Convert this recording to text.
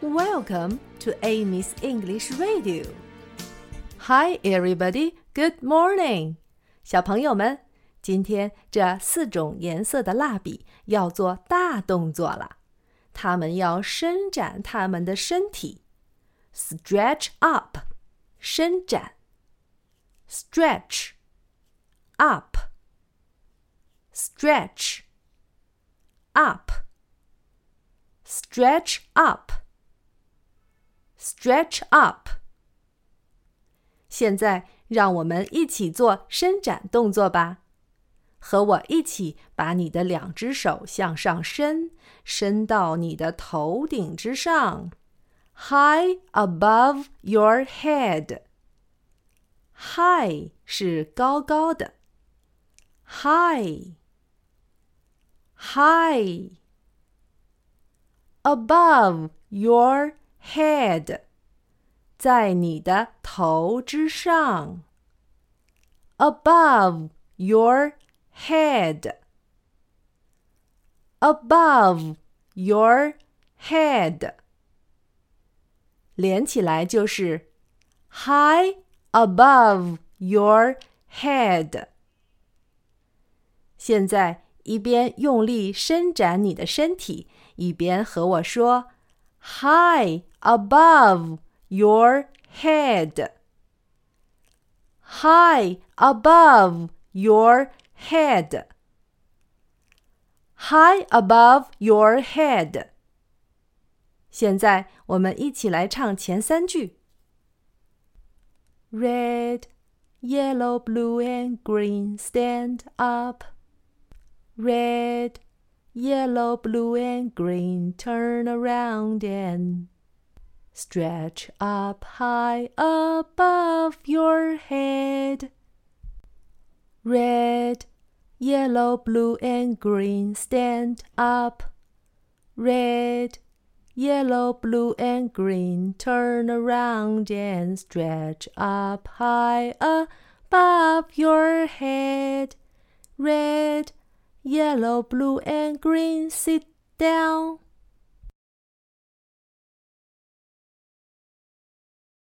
Welcome to Amy's English Radio. Hi, everybody. Good morning. 小朋友们，今天这四种颜色的蜡笔要做大动作了，它们要伸展它们的身体，stretch up，伸展，stretch up，stretch up，stretch up。 Stretch up。现在让我们一起做伸展动作吧。和我一起把你的两只手向上伸，伸到你的头顶之上，high above your head。High 是高高的，high high above your head，在你的头之上。Above your head. Above your head，连起来就是 high above your head。现在一边用力伸展你的身体，一边和我说 high above your head. High above your head. High above your head. 现在我们一起来唱前三句。Red, yellow, blue, and green, stand up. Red, yellow, blue, and green, turn around and stretch up high above your head. Red, yellow, blue, and green, stand up. Red, yellow, blue, and green, turn around and stretch up high above your head. Red, yellow, blue, and green, sit down.